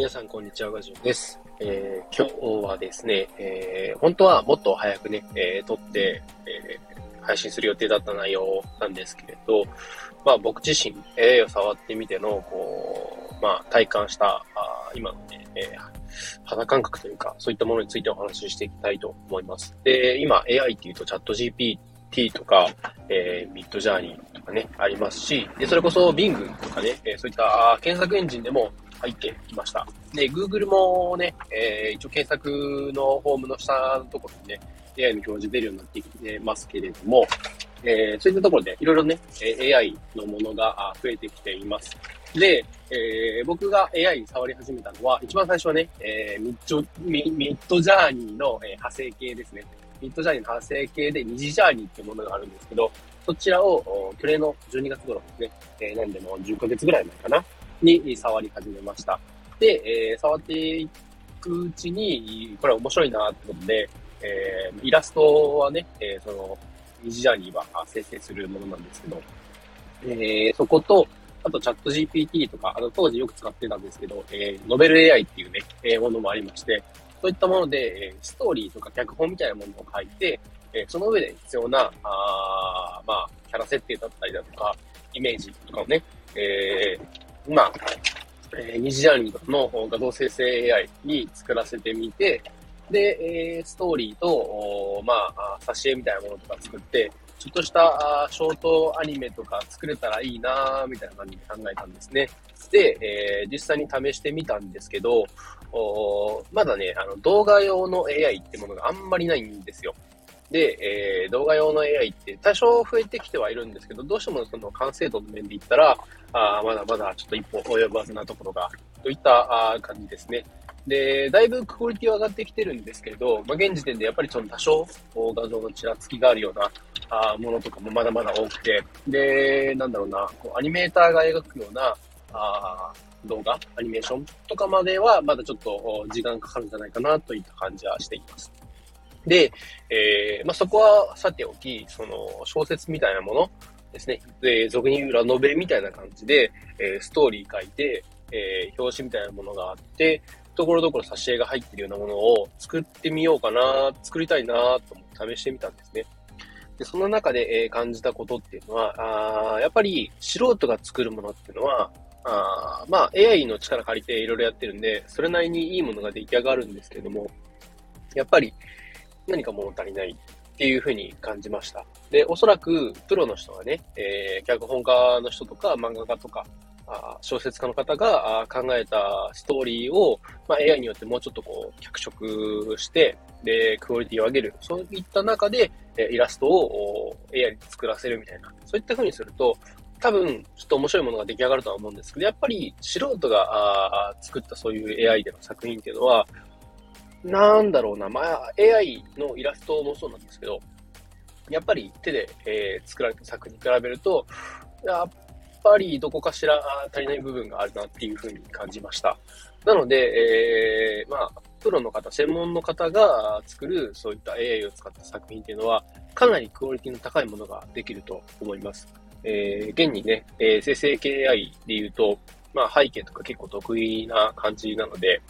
皆さん、こんにちは。ガジュンです。えー、今日はですね、えー、本当はもっと早くね、えー、撮って、えー、配信する予定だった内容なんですけれど、まあ僕自身、AI を触ってみての、こう、まあ体感した、あ今のね、えー、肌感覚というか、そういったものについてお話ししていきたいと思います。で、今 AI っていうとチャット GPT とか、えー、ミッドジャーニーとかね、ありますし、で、それこそ Bing とかね、え、そういった検索エンジンでも入ってきました。で、Google もね、えー、一応検索のホームの下のところにね、AI の表示出るようになってきてますけれども、えー、そういったところでいろいろね、AI のものが増えてきています。で、えー、僕が AI に触り始めたのは、一番最初はね、えー、ミッドミッドジャーニーの、え、派生系ですね。ミッドジャーニーの派生系で二次ジャーニーっていうものがあるんですけど、そちらを去年の12月頃ですね、えー、なんでも10ヶ月ぐらい前かな、に触り始めました。で、えー、触っていくうちに、これ面白いなってことで、えー、イラストはね、えー、その、二次ジャーニーは生成するものなんですけど、えー、そこと、あとチャット GPT とか、あの当時よく使ってたんですけど、えー、ノベル AI っていうね、えー、ものもありまして、そういったもので、え、ストーリーとか脚本みたいなものを書いて、え、その上で必要な、あまあ、キャラ設定だったりだとか、イメージとかをね、えー、まあ、えー、二次ジャーニーの画像生成 AI に作らせてみて、で、えー、ストーリーと、まあ、挿絵みたいなものとか作って、ちょっとしたショートアニメとか作れたらいいなみたいな感じで考えたんですね。で、えー、実際に試してみたんですけど、まだね、あの動画用の AI ってものがあんまりないんですよ。で、えー、動画用の AI って多少増えてきてはいるんですけど、どうしてもその完成度の面で言ったら、あまだまだちょっと一歩及ばずなところが、といった感じですね。で、だいぶクオリティは上がってきてるんですけど、まあ、現時点でやっぱりちょっと多少画像のちらつきがあるようなあものとかもまだまだ多くて、で、なんだろうな、こうアニメーターが描くようなあ動画、アニメーションとかまではまだちょっと時間かかるんじゃないかなといった感じはしています。で、えー、まあ、そこはさておき、その小説みたいなものですね。で、俗に言うラノベみたいな感じで、えー、ストーリー書いて、えー、表紙みたいなものがあって、ところどころ挿絵が入ってるようなものを作ってみようかな、作りたいなと思って試してみたんですね。で、その中で、えー、感じたことっていうのは、あやっぱり素人が作るものっていうのは、あまあ AI の力借りていろいろやってるんで、それなりにいいものが出来上がるんですけども、やっぱり何か物足りないっていうふうに感じました。で、おそらくプロの人がね、えー、脚本家の人とか漫画家とか、あ小説家の方が考えたストーリーを、まあ、AI によってもうちょっとこう脚色して、で、クオリティを上げる。そういった中で、えイラストを AI に作らせるみたいな。そういった風にすると、多分、ちょっと面白いものが出来上がるとは思うんですけど、やっぱり素人が作ったそういう AI での作品っていうのは、なんだろうな、まあ、AI のイラストもそうなんですけど、やっぱり手で、えー、作られた作品に比べると、やっぱりどこかしら足りない部分があるなっていうふうに感じました。なので、えー、まあ、プロの方、専門の方が作るそういった AI を使った作品っていうのは、かなりクオリティの高いものができると思います。えー、現にね、えー、生成系 AI で言うと、まあ背景とか結構得意な感じなので、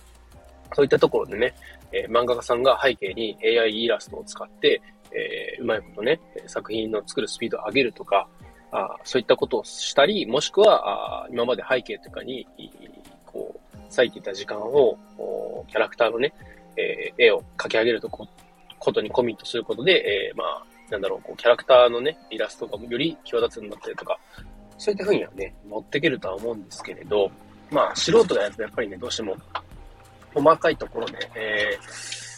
そういったところでね、えー、漫画家さんが背景に AI イラストを使って、えー、うまいことね、作品の作るスピードを上げるとか、あそういったことをしたり、もしくは、あ今まで背景とかに、こう、割いていた時間を、キャラクターのね、えー、絵を描き上げるとこことにコミットすることで、えー、まあ、なんだろう、こう、キャラクターのね、イラストがより際立つようになったりとか、そういった風にはね、持っていけるとは思うんですけれど、まあ、素人がやるとやっぱりね、どうしても細かいところで、え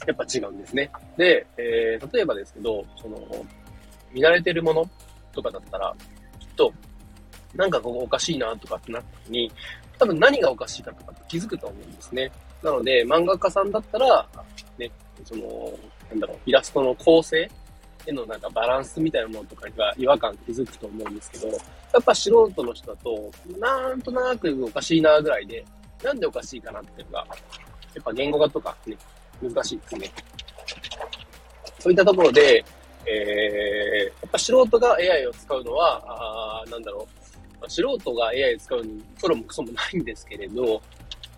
ー、やっぱ違うんですね。で、えー、例えばですけど、その、見慣れてるものとかだったら、きっと、なんかここおかしいなとかってなった時に、多分何がおかしいかとかって気づくと思うんですね。なので、漫画家さんだったら、ね、その、なんだろう、イラストの構成へのなんかバランスみたいなものとかが違和感気づくと思うんですけど、やっぱ素人の人だと、なんとなくおかしいなぐらいで、なんでおかしいかなっていうのがやっぱ言語化とかね、難しいですね。そういったところで、えー、やっぱ素人が AI を使うのは、あなんだろう、素人が AI を使うにプロもクソもないんですけれど、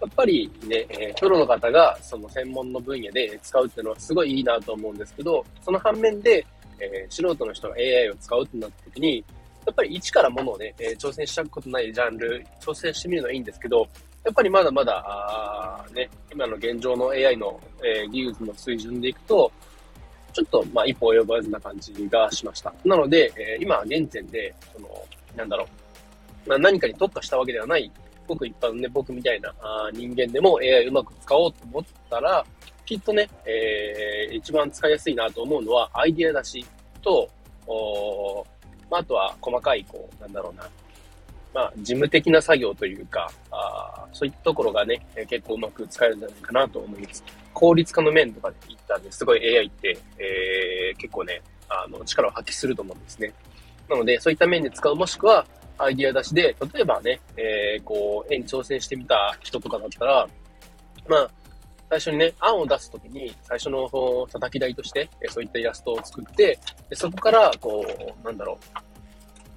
やっぱりね、え、プロの方がその専門の分野で使うっていうのはすごいいいなと思うんですけど、その反面で、えー、素人の人が AI を使うってなった時に、やっぱり一からものをね、え、挑戦したことないジャンル、挑戦してみるのはいいんですけど、やっぱりまだまだ、ね、今の現状の AI の、えー、技術の水準でいくと、ちょっと、まあ、一歩及ばずな感じがしました。なので、えー、今、現在で、その、なんだろう、まあ、何かに特化したわけではない、ごく一般のね、僕みたいなあ人間でも AI うまく使おうと思ったら、きっとね、えー、一番使いやすいなと思うのは、アイディア出しと、おまあ、あとは細かい、こう、なんだろうな、まあ、事務的な作業というか、あそういったところがね、結構うまく使えるんじゃないかなと思います。効率化の面とかで言ったんですごい AI って、えー、結構ね、あの、力を発揮すると思うんですね。なので、そういった面で使う、もしくは、アイディア出しで、例えばね、えー、こう、絵に挑戦してみた人とかだったら、まあ、最初にね、案を出すときに、最初の叩き台として、そういったイラストを作って、でそこから、こう、なんだろう、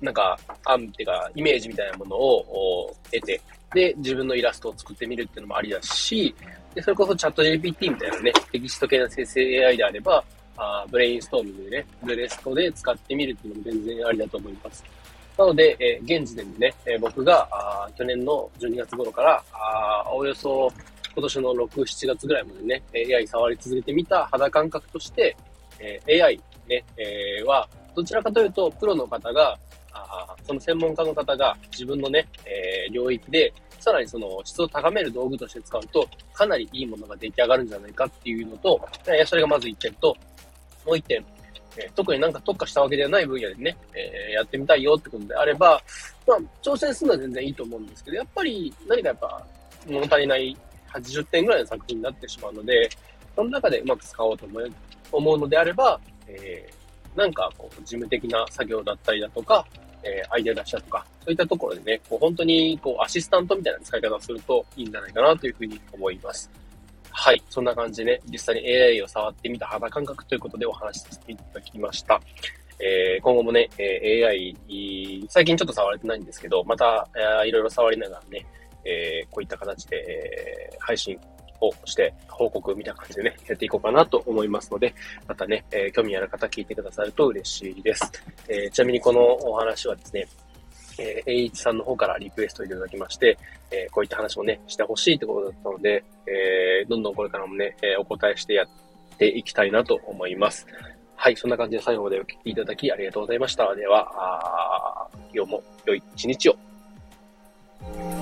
なんか、案っていうか、イメージみたいなものを得て、で、自分のイラストを作ってみるっていうのもありだし、で、それこそチャット GPT みたいなね、テキスト系の生成 AI であれば、あブレインストーミングでね、ブレストで使ってみるっていうのも全然ありだと思います。なので、えー、現時点でね、えー、僕があ去年の12月頃から、あおよそ今年の6、7月ぐらいまでね、AI 触り続けてみた肌感覚として、えー、AI ね、えー、は、どちらかというと、プロの方が、その専門家の方が自分のね、えー、領域で、さらにその質を高める道具として使うと、かなりいいものが出来上がるんじゃないかっていうのと、それがまず1点と、もう1点、えー、特になんか特化したわけではない分野でね、えー、やってみたいよってことであれば、まあ、挑戦するのは全然いいと思うんですけど、やっぱり何かやっぱ物足りない80点ぐらいの作品になってしまうので、その中でうまく使おうと思うのであれば、えー、なんかこう事務的な作業だったりだとか、えー、アイデア出しだとか、そういったところでね、こう本当にこうアシスタントみたいな使い方をするといいんじゃないかなというふうに思います。はい。そんな感じでね、実際に AI を触ってみた肌感覚ということでお話しさせていただきました。えー、今後もね、え、AI、最近ちょっと触れてないんですけど、また、いろいろ触りながらね、えー、こういった形で、えー、配信をして報告みたいな感じでね、やっていこうかなと思いますので、またね、えー、興味ある方聞いてくださると嬉しいです。えー、ちなみにこのお話はですね、えー、A1 さんの方からリクエストいただきまして、えー、こういった話もね、してほしいってことだったので、えー、どんどんこれからもね、え、お答えしてやっていきたいなと思います。はい、そんな感じで最後までお聞きいただきありがとうございました。では、今日も良い一日を。